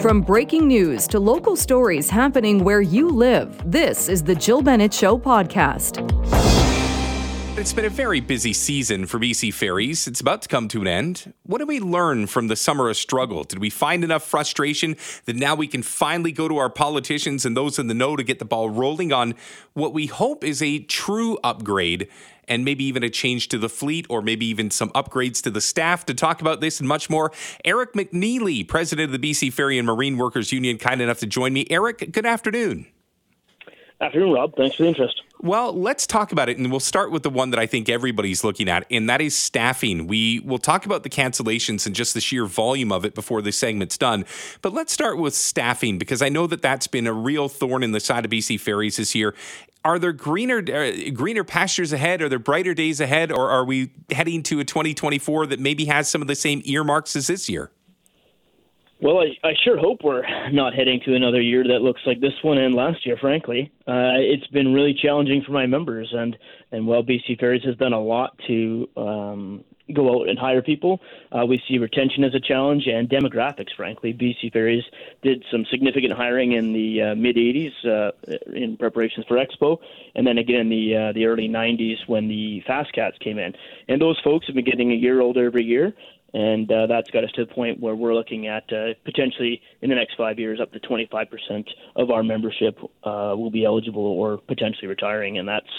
From breaking news to local stories happening where you live, this is the Jill Bennett Show podcast. It's been a very busy season for BC Ferries. It's about to come to an end. What did we learn from the summer of struggle? Did we find enough frustration that now we can finally go to our politicians and those in the know to get the ball rolling on what we hope is a true upgrade and maybe even a change to the fleet or maybe even some upgrades to the staff to talk about this and much more. Eric McNeely, president of the BC Ferry and Marine Workers Union, kind enough to join me. Eric, good afternoon. Afternoon, Rob. Thanks for the interest. Well, let's talk about it, and we'll start with the one that I think everybody's looking at, and that is staffing. We will talk about the cancellations and just the sheer volume of it before this segment's done. But let's start with staffing because I know that that's been a real thorn in the side of BC Ferries this year. Are there greener uh, greener pastures ahead? Are there brighter days ahead, or are we heading to a 2024 that maybe has some of the same earmarks as this year? Well, I, I sure hope we're not heading to another year that looks like this one and last year. Frankly, uh, it's been really challenging for my members, and and while BC Ferries has done a lot to um, go out and hire people, uh, we see retention as a challenge and demographics. Frankly, BC Ferries did some significant hiring in the uh, mid '80s uh, in preparations for Expo, and then again in the uh, the early '90s when the Fast Cats came in, and those folks have been getting a year older every year and uh, that's got us to the point where we're looking at uh, potentially in the next five years up to 25% of our membership uh, will be eligible or potentially retiring, and that's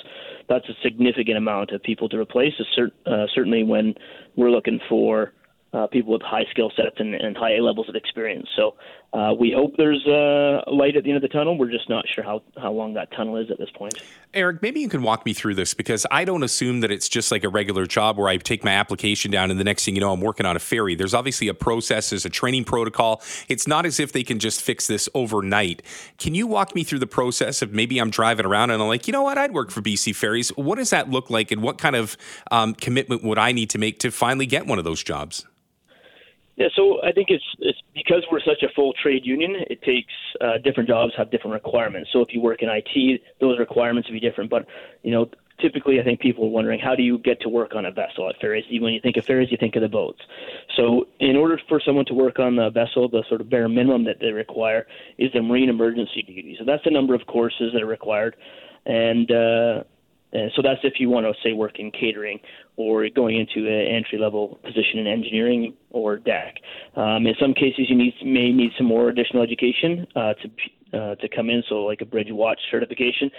that's a significant amount of people to replace. Uh, certainly, when we're looking for uh, people with high skill sets and, and high levels of experience. So uh, we hope there's a light at the end of the tunnel. We're just not sure how, how long that tunnel is at this point. Eric, maybe you can walk me through this because I don't assume that it's just like a regular job where I take my application down and the next thing you know, I'm working on a ferry. There's obviously a process, there's a training protocol. It's not as if they can just fix this overnight. Can you walk me through the process of maybe I'm driving around and I'm like, you know what, I'd work for BC Ferries. What does that look like and what kind of um, commitment would I need to make to finally get one of those jobs? Yeah, so I think it's it's because we're such a full trade union. It takes uh, different jobs have different requirements. So if you work in IT, those requirements would be different. But you know, typically, I think people are wondering how do you get to work on a vessel at ferries? When you think of ferries, you think of the boats. So in order for someone to work on the vessel, the sort of bare minimum that they require is the marine emergency duty. So that's the number of courses that are required, and uh, and so that's if you want to say work in catering or going into an entry level position in engineering or deck. Um, in some cases, you need may need some more additional education uh, to uh, to come in, so like a bridge watch certification.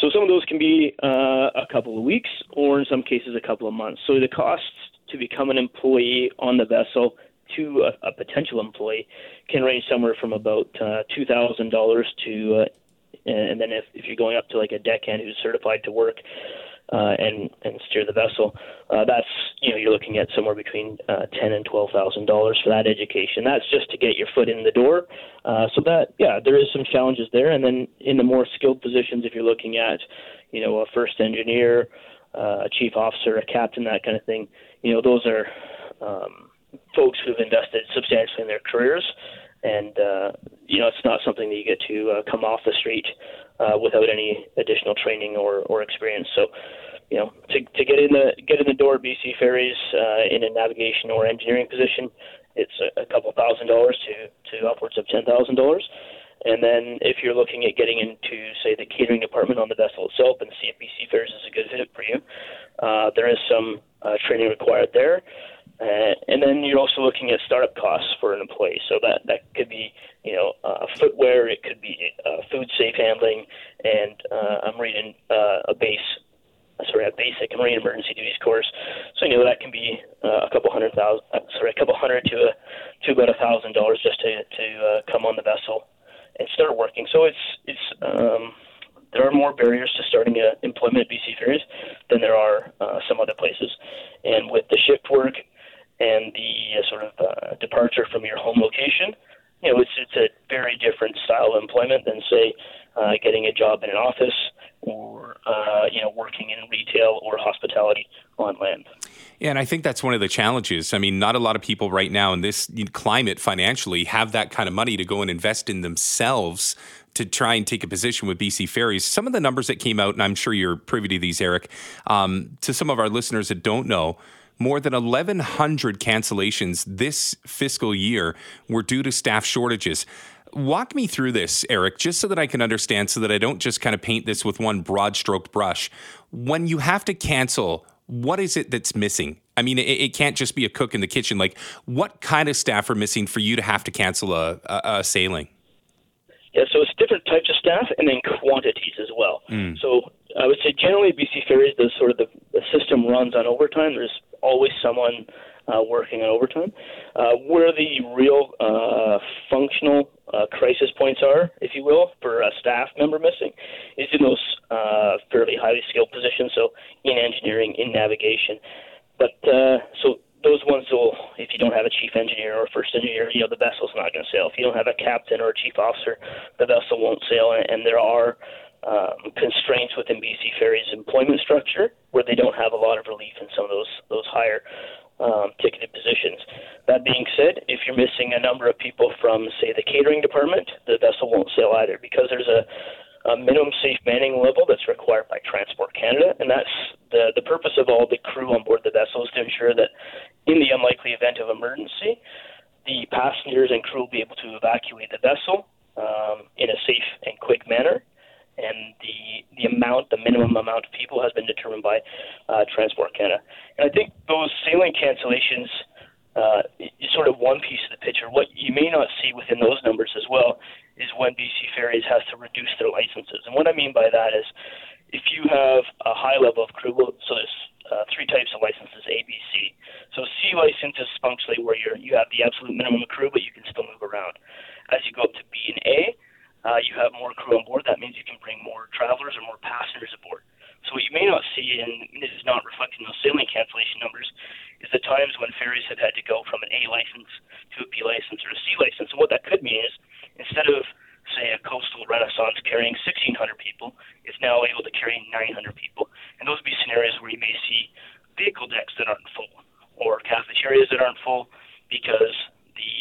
So some of those can be uh, a couple of weeks, or in some cases, a couple of months. So the costs to become an employee on the vessel to a, a potential employee can range somewhere from about uh, two thousand dollars to uh, and then if, if you're going up to like a deckhand who's certified to work uh, and and steer the vessel, uh, that's you know you're looking at somewhere between uh, ten and twelve thousand dollars for that education. That's just to get your foot in the door. Uh, so that yeah, there is some challenges there. And then in the more skilled positions, if you're looking at you know a first engineer, uh, a chief officer, a captain, that kind of thing, you know those are um, folks who've invested substantially in their careers and uh, you know it's not something that you get to uh, come off the street uh, without any additional training or, or experience. So, you know, to, to get in the get in the door, BC Ferries uh, in a navigation or engineering position, it's a, a couple thousand dollars to to upwards of ten thousand dollars. And then if you're looking at getting into, say, the catering department on the vessel itself and see if BC Ferries is a good fit for you, uh, there is some uh, training required there. Uh, and then you're also looking at startup costs for an employee. So that, that could be, you know, uh, footwear, it could be uh, food safe handling, and uh, I'm reading uh, a base, sorry, a basic marine emergency duties course. So you know that can be uh, a couple hundred thousand, uh, sorry, a couple hundred to a to about a thousand dollars just to to uh, come on the vessel and start working. So it's it's um, there are more barriers to starting a employment at BC Ferries than there are uh, some other places. And with the shift work and the uh, sort of uh, departure from your home location, you know, it's it's a very different style of employment than say uh, getting a job in an office or uh, you know working in retail or hospitality on land. Yeah, and I think that's one of the challenges. I mean, not a lot of people right now in this climate financially have that kind of money to go and invest in themselves to try and take a position with BC Ferries. Some of the numbers that came out, and I'm sure you're privy to these, Eric, um, to some of our listeners that don't know, more than 1,100 cancellations this fiscal year were due to staff shortages. Walk me through this, Eric, just so that I can understand, so that I don't just kind of paint this with one broad stroke brush. When you have to cancel, what is it that's missing? I mean, it, it, can't just be a cook in the kitchen. Like, what kind of staff are missing for you to have to cancel a, a, a sailing? Yeah, so it's different types of staff and then quantities as well. Mm. So I would say generally BC Ferries, the sort of the, the system runs on overtime. There's always someone uh, working on overtime. Uh, where the real uh, functional uh, crisis points are, if you will, for a staff member missing, is in those uh, fairly highly skilled positions. So in engineering, in navigation, but uh, so those ones will, if you don't have a chief engineer or first engineer, you know the vessel's not going to sail. If you don't have a captain or a chief officer, the vessel won't sail. And there are um, constraints within BC Ferries' employment structure where they don't have a lot of relief in some of those those higher um, ticketed positions. That being said, if you're missing a number of people from, say, the catering department, the vessel won't sail either because there's a, a minimum safe manning level that's required by Transport Canada, and that's the the purpose of all the crew on board the vessel is to ensure that, in the unlikely event of emergency, the passengers and crew will be able to evacuate the vessel um, in a safe and quick manner and the the amount, the minimum amount of people has been determined by uh, Transport Canada. And I think those sailing cancellations uh, sort of one piece of the picture. What you may not see within those numbers as well is when BC Ferries has to reduce their licenses. And what I mean by that is if you have a high level of crew, so there's uh, three types of licenses, A, B, C. So C license is functionally where you're, you have the absolute minimum of crew, but you can still move around. As you go up to B and A, uh, you have more crew on board. That means you can bring more travelers or more passengers aboard. So what you may not see, and this is not reflecting those sailing cancellation numbers, the times when ferries have had to go from an A license to a B license or a C license. And what that could mean is instead of say a coastal renaissance carrying 1,600 people, it's now able to carry 900 people. And those would be scenarios where you may see vehicle decks that aren't full or cafeterias that aren't full because the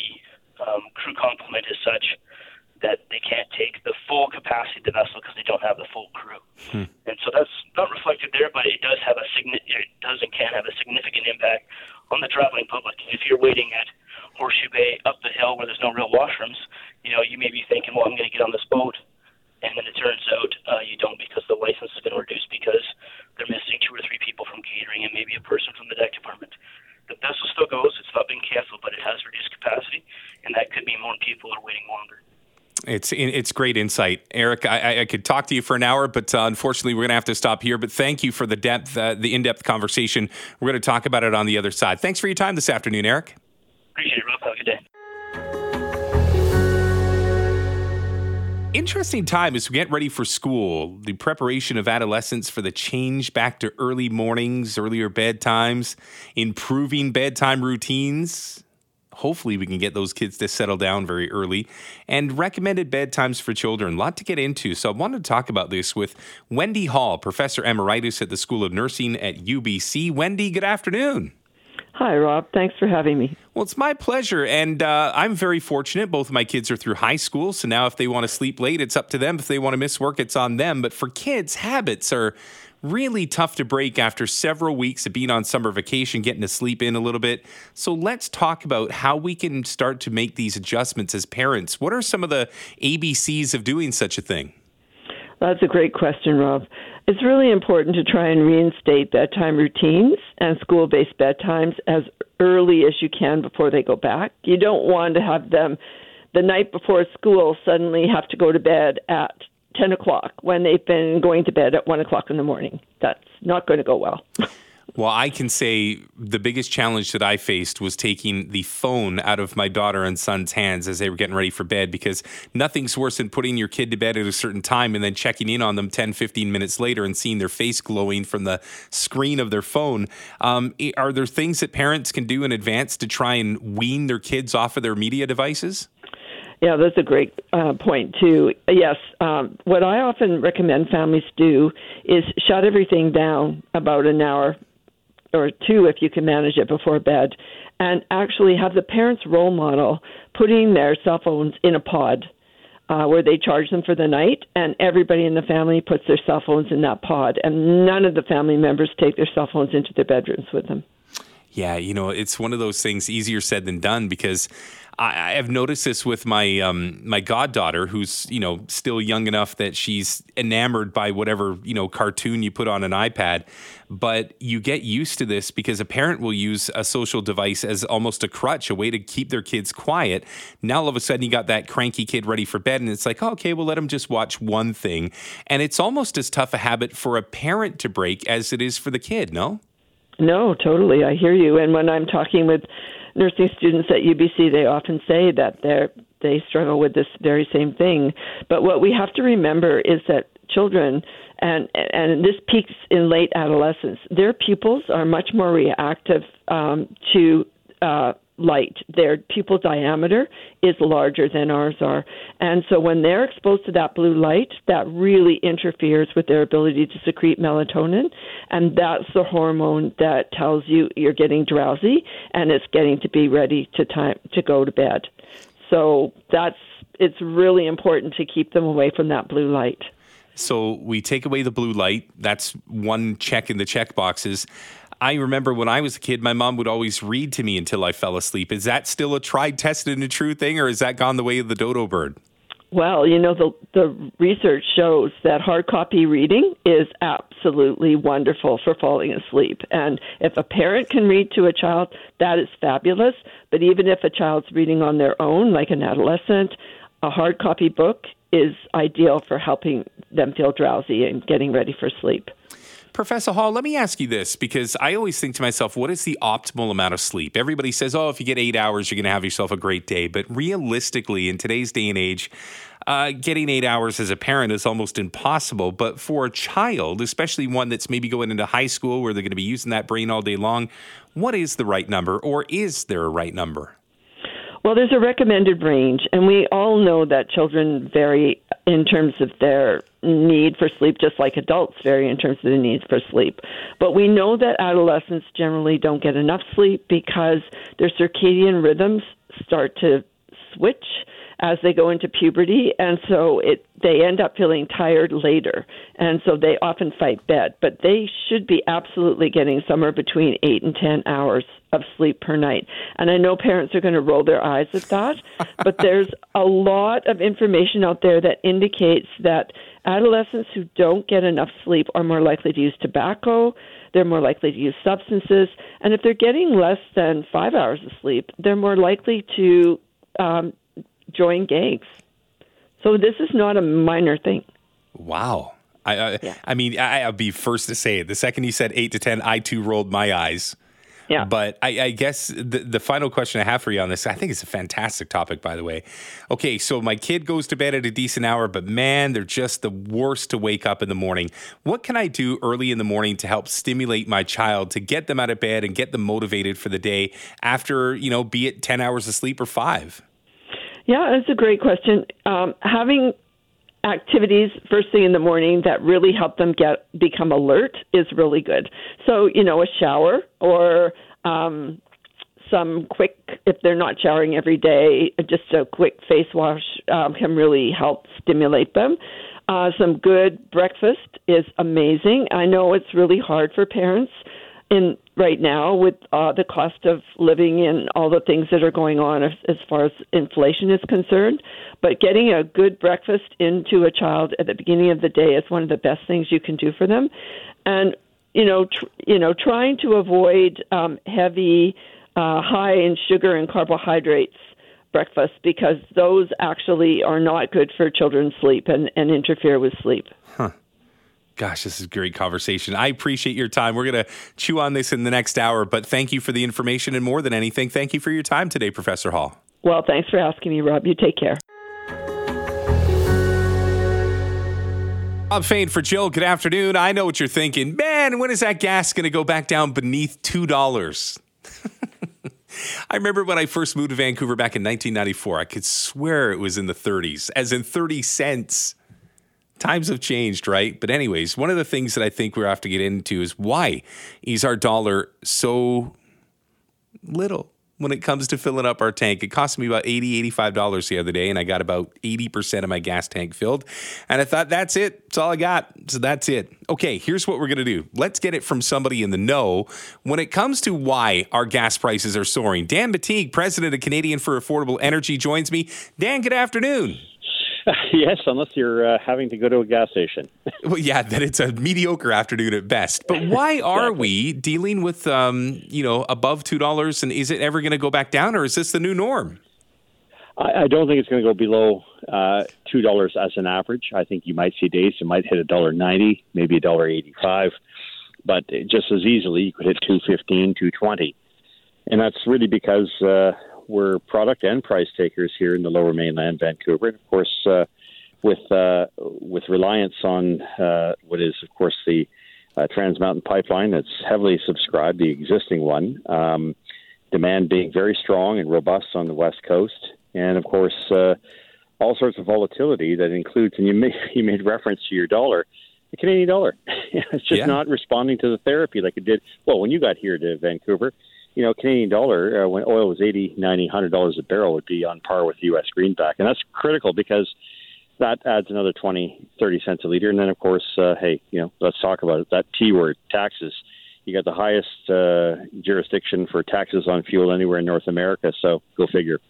um, crew complement is such that they can't take the full capacity of the vessel because they don't have the full crew. Hmm. And so that's not reflected there, but it does have a signi- it does and can have a significant impact on the traveling public. If you're waiting at Horseshoe Bay up the hill where there's no real washrooms, you know, you may be thinking, well, I'm going to get on this boat. And then it turns out uh, you don't because the license has been reduced because they're missing two or three people from catering and maybe a person from the deck department. The vessel still goes. It's not been canceled, but it has reduced capacity, and that could mean more people are waiting longer. It's it's great insight, Eric. I, I could talk to you for an hour, but uh, unfortunately, we're going to have to stop here. But thank you for the depth, uh, the in depth conversation. We're going to talk about it on the other side. Thanks for your time this afternoon, Eric. Appreciate it, Rob. Have a good day. Interesting time as we get ready for school, the preparation of adolescents for the change back to early mornings, earlier bedtimes, improving bedtime routines hopefully we can get those kids to settle down very early and recommended bedtimes for children. A lot to get into. So I wanted to talk about this with Wendy Hall, professor emeritus at the School of Nursing at UBC. Wendy, good afternoon. Hi, Rob. Thanks for having me. Well, it's my pleasure. And uh, I'm very fortunate. Both of my kids are through high school. So now if they want to sleep late, it's up to them. If they want to miss work, it's on them. But for kids, habits are really tough to break after several weeks of being on summer vacation, getting to sleep in a little bit. So let's talk about how we can start to make these adjustments as parents. What are some of the ABCs of doing such a thing? That's a great question, Rob. It's really important to try and reinstate bedtime routines and school based bedtimes as early as you can before they go back. You don't want to have them the night before school suddenly have to go to bed at 10 o'clock when they've been going to bed at 1 o'clock in the morning. That's not going to go well. Well, I can say the biggest challenge that I faced was taking the phone out of my daughter and son's hands as they were getting ready for bed because nothing's worse than putting your kid to bed at a certain time and then checking in on them 10, 15 minutes later and seeing their face glowing from the screen of their phone. Um, are there things that parents can do in advance to try and wean their kids off of their media devices? Yeah, that's a great uh, point too. Yes, um, what I often recommend families do is shut everything down about an hour or two, if you can manage it before bed, and actually have the parents role model putting their cell phones in a pod. Uh, where they charge them for the night, and everybody in the family puts their cell phones in that pod, and none of the family members take their cell phones into their bedrooms with them. Yeah, you know, it's one of those things easier said than done because I, have noticed this with my um, my goddaughter, who's you know still young enough that she's enamored by whatever you know cartoon you put on an iPad. But you get used to this because a parent will use a social device as almost a crutch, a way to keep their kids quiet. Now all of a sudden you got that cranky kid ready for bed, and it's like, oh, okay, we'll let them just watch one thing, and it's almost as tough a habit for a parent to break as it is for the kid. No. No, totally. I hear you. And when I'm talking with nursing students at UBC, they often say that they're they struggle with this very same thing. But what we have to remember is that children and and this peaks in late adolescence. Their pupils are much more reactive um, to uh, light. Their pupil diameter is larger than ours are. And so when they're exposed to that blue light, that really interferes with their ability to secrete melatonin. And that's the hormone that tells you you're getting drowsy and it's getting to be ready to time to go to bed. So that's it's really important to keep them away from that blue light. So we take away the blue light. That's one check in the check boxes. I remember when I was a kid, my mom would always read to me until I fell asleep. Is that still a tried, tested, and true thing, or has that gone the way of the dodo bird? Well, you know, the the research shows that hard copy reading is absolutely wonderful for falling asleep. And if a parent can read to a child, that is fabulous. But even if a child's reading on their own, like an adolescent, a hard copy book is ideal for helping them feel drowsy and getting ready for sleep. Professor Hall, let me ask you this because I always think to myself, what is the optimal amount of sleep? Everybody says, oh, if you get eight hours, you're going to have yourself a great day. But realistically, in today's day and age, uh, getting eight hours as a parent is almost impossible. But for a child, especially one that's maybe going into high school where they're going to be using that brain all day long, what is the right number, or is there a right number? Well, there's a recommended range, and we all know that children vary in terms of their need for sleep, just like adults vary in terms of the needs for sleep. But we know that adolescents generally don't get enough sleep because their circadian rhythms start to switch as they go into puberty, and so it they end up feeling tired later, and so they often fight bed. But they should be absolutely getting somewhere between eight and ten hours of sleep per night. And I know parents are going to roll their eyes at that, but there's a lot of information out there that indicates that adolescents who don't get enough sleep are more likely to use tobacco. They're more likely to use substances, and if they're getting less than five hours of sleep, they're more likely to um, join gangs. So this is not a minor thing. Wow. I, I, yeah. I mean, I, will be first to say it. The second you said eight to 10, I too rolled my eyes. Yeah. But I, I guess the, the final question I have for you on this, I think it's a fantastic topic, by the way. Okay, so my kid goes to bed at a decent hour, but man, they're just the worst to wake up in the morning. What can I do early in the morning to help stimulate my child to get them out of bed and get them motivated for the day after, you know, be it 10 hours of sleep or five? Yeah, that's a great question. Um, having activities first thing in the morning that really help them get become alert is really good. So you know, a shower or um, some quick if they're not showering every day, just a quick face wash um, can really help stimulate them. Uh, some good breakfast is amazing. I know it's really hard for parents in right now with uh, the cost of living and all the things that are going on as, as far as inflation is concerned. But getting a good breakfast into a child at the beginning of the day is one of the best things you can do for them. And you know, tr- you know, trying to avoid um, heavy, uh, high in sugar and carbohydrates breakfast because those actually are not good for children's sleep and, and interfere with sleep. Huh. Gosh, this is a great conversation. I appreciate your time. We're going to chew on this in the next hour, but thank you for the information and more than anything, thank you for your time today, Professor Hall. Well, thanks for asking me, Rob. You take care. I'm Fain for Jill. Good afternoon. I know what you're thinking. Man, when is that gas going to go back down beneath $2? I remember when I first moved to Vancouver back in 1994, I could swear it was in the 30s, as in 30 cents times have changed, right? But, anyways, one of the things that I think we have to get into is why is our dollar so little? when it comes to filling up our tank. It cost me about $80, $85 the other day, and I got about 80% of my gas tank filled. And I thought, that's it. That's all I got. So that's it. Okay, here's what we're going to do. Let's get it from somebody in the know when it comes to why our gas prices are soaring. Dan McTeague, president of Canadian for Affordable Energy, joins me. Dan, good afternoon. yes, unless you're uh, having to go to a gas station. well, yeah, then it's a mediocre afternoon at best. But why are we dealing with, um, you know, above two dollars? And is it ever going to go back down, or is this the new norm? I, I don't think it's going to go below uh, two dollars as an average. I think you might see days it might hit a dollar ninety, maybe a dollar eighty-five, but just as easily you could hit two fifteen, two twenty, and that's really because. Uh, we're product and price takers here in the Lower Mainland, Vancouver, and of course, uh, with uh, with reliance on uh, what is, of course, the uh, Trans Mountain Pipeline that's heavily subscribed, the existing one. Um, demand being very strong and robust on the west coast, and of course, uh, all sorts of volatility that includes. And you made you made reference to your dollar. The Canadian dollar, it's just yeah. not responding to the therapy like it did. Well, when you got here to Vancouver, you know, Canadian dollar, uh, when oil was 80, 90, 100 dollars a barrel, would be on par with U.S. greenback. And that's critical because that adds another 20, 30 cents a liter. And then, of course, uh, hey, you know, let's talk about it. That T word, taxes. You got the highest uh, jurisdiction for taxes on fuel anywhere in North America. So go figure.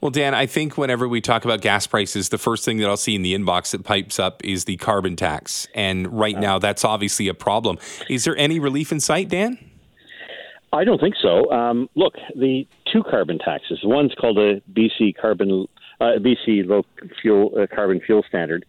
Well, Dan, I think whenever we talk about gas prices, the first thing that I'll see in the inbox that pipes up is the carbon tax. And right now, that's obviously a problem. Is there any relief in sight, Dan? I don't think so. Um, look, the two carbon taxes. One's called a BC carbon uh, BC low fuel uh, carbon fuel standard,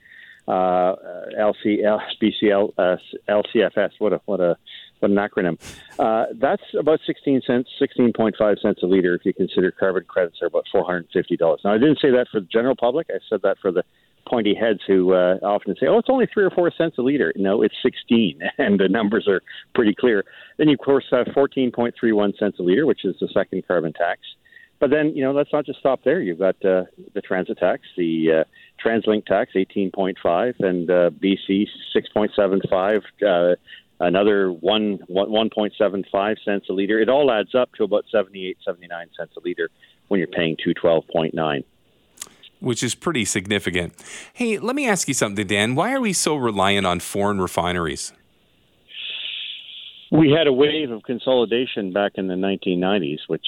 uh, LCL BCL uh, LCFS. What a what a what an acronym. Uh, that's about 16 cents, 16.5 cents a liter if you consider carbon credits are about $450. Now, I didn't say that for the general public. I said that for the pointy heads who uh, often say, "Oh, it's only three or four cents a liter." No, it's sixteen, and the numbers are pretty clear. Then you of course have three one cents a liter, which is the second carbon tax. But then you know let's not just stop there. You've got uh, the transit tax, the uh, TransLink tax, eighteen point five, and uh, BC six point seven five. Uh, another one one point seven five cents a liter. It all adds up to about seventy eight, seventy nine cents a liter when you're paying two twelve point nine which is pretty significant. Hey, let me ask you something, Dan. Why are we so reliant on foreign refineries? We had a wave of consolidation back in the 1990s, which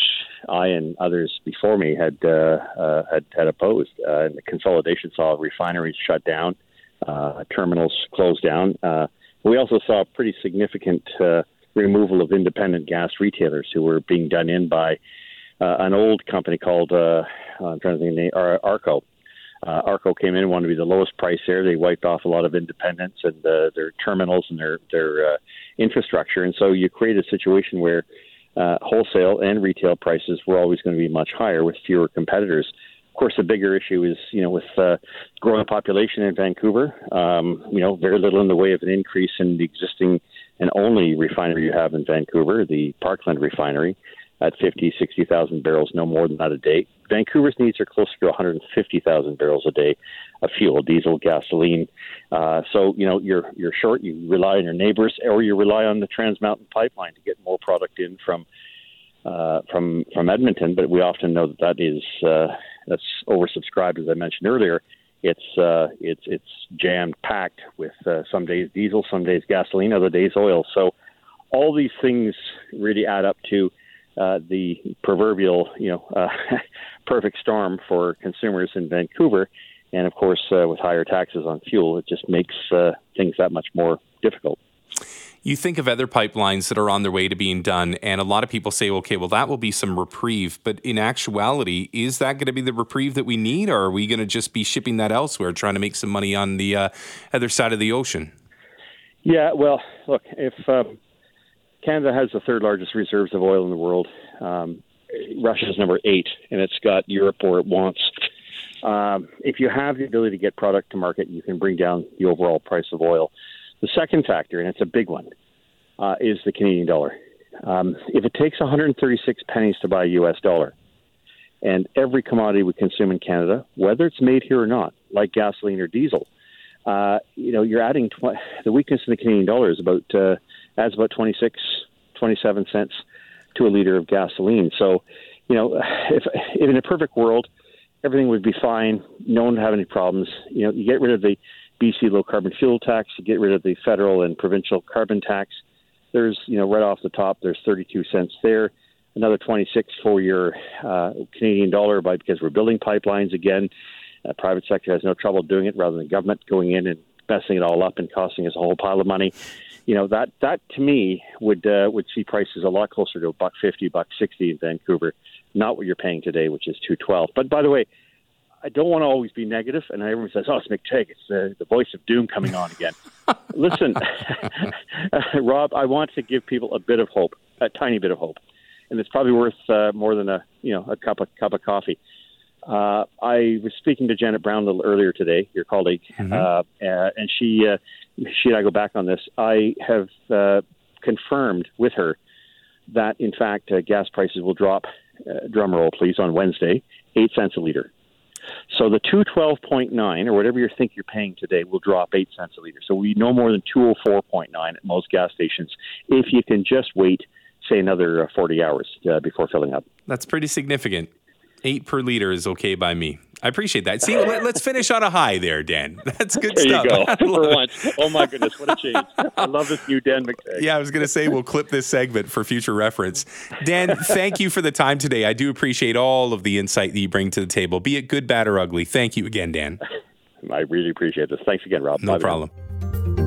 I and others before me had uh, uh, had, had opposed. Uh, and the consolidation saw refineries shut down, uh, terminals closed down. Uh, we also saw a pretty significant uh, removal of independent gas retailers who were being done in by an old company called uh, I'm trying to think of the name, Arco. Uh, Arco came in wanted to be the lowest price there. They wiped off a lot of independents and uh, their terminals and their their uh, infrastructure, and so you create a situation where uh, wholesale and retail prices were always going to be much higher with fewer competitors. Of course, the bigger issue is you know with uh, growing population in Vancouver. Um, you know, very little in the way of an increase in the existing and only refinery you have in Vancouver, the Parkland refinery at 50, 60,000 barrels, no more than that a day. Vancouver's needs are closer to 150,000 barrels a day of fuel, diesel, gasoline. Uh, so you know you're you're short. You rely on your neighbors, or you rely on the Trans Mountain Pipeline to get more product in from uh, from from Edmonton. But we often know that that is uh, that's oversubscribed, as I mentioned earlier. It's uh, it's it's jammed packed with uh, some days diesel, some days gasoline, other days oil. So all these things really add up to uh, the proverbial, you know, uh, perfect storm for consumers in Vancouver. And of course, uh, with higher taxes on fuel, it just makes uh, things that much more difficult. You think of other pipelines that are on their way to being done, and a lot of people say, okay, well, that will be some reprieve. But in actuality, is that going to be the reprieve that we need, or are we going to just be shipping that elsewhere, trying to make some money on the uh, other side of the ocean? Yeah, well, look, if um, Canada has the third largest reserves of oil in the world. Um, is number eight, and it's got Europe where it wants. Um, if you have the ability to get product to market, you can bring down the overall price of oil. The second factor, and it's a big one, uh, is the Canadian dollar. Um, if it takes 136 pennies to buy a U.S. dollar, and every commodity we consume in Canada, whether it's made here or not, like gasoline or diesel, uh, you know, you're adding tw- the weakness in the Canadian dollar is about uh, adds about 26, 27 cents to a liter of gasoline. So you know, if, if in a perfect world, everything would be fine, no one would have any problems. You know, you get rid of the BC low carbon fuel tax, you get rid of the federal and provincial carbon tax. There's, you know, right off the top, there's 32 cents there. Another 26 for your uh, Canadian dollar by because we're building pipelines again. Uh, private sector has no trouble doing it rather than government going in and messing it all up and costing us a whole pile of money. You know that that to me would uh, would see prices a lot closer to a buck fifty, buck sixty in Vancouver, not what you're paying today, which is two twelve. But by the way, I don't want to always be negative, and everyone says, "Oh, it's McTeague. It's the, the voice of doom coming on again." Listen, Rob, I want to give people a bit of hope, a tiny bit of hope, and it's probably worth uh, more than a you know a cup of cup of coffee. Uh, I was speaking to Janet Brown a little earlier today, your colleague, mm-hmm. uh, and she uh, she and I go back on this. I have uh, confirmed with her that in fact uh, gas prices will drop. Uh, drum roll, please, on Wednesday, eight cents a liter. So the two twelve point nine or whatever you think you're paying today will drop eight cents a liter. So we no more than two oh four point nine at most gas stations if you can just wait, say another forty hours before filling up. That's pretty significant. Eight per liter is okay by me. I appreciate that. See, let, us finish on a high there, Dan. That's good there stuff. There you go. For once. Oh my goodness, what a change! I love this new Dan McTeague. Yeah, I was going to say we'll clip this segment for future reference. Dan, thank you for the time today. I do appreciate all of the insight that you bring to the table, be it good, bad, or ugly. Thank you again, Dan. I really appreciate this. Thanks again, Rob. No Bye problem.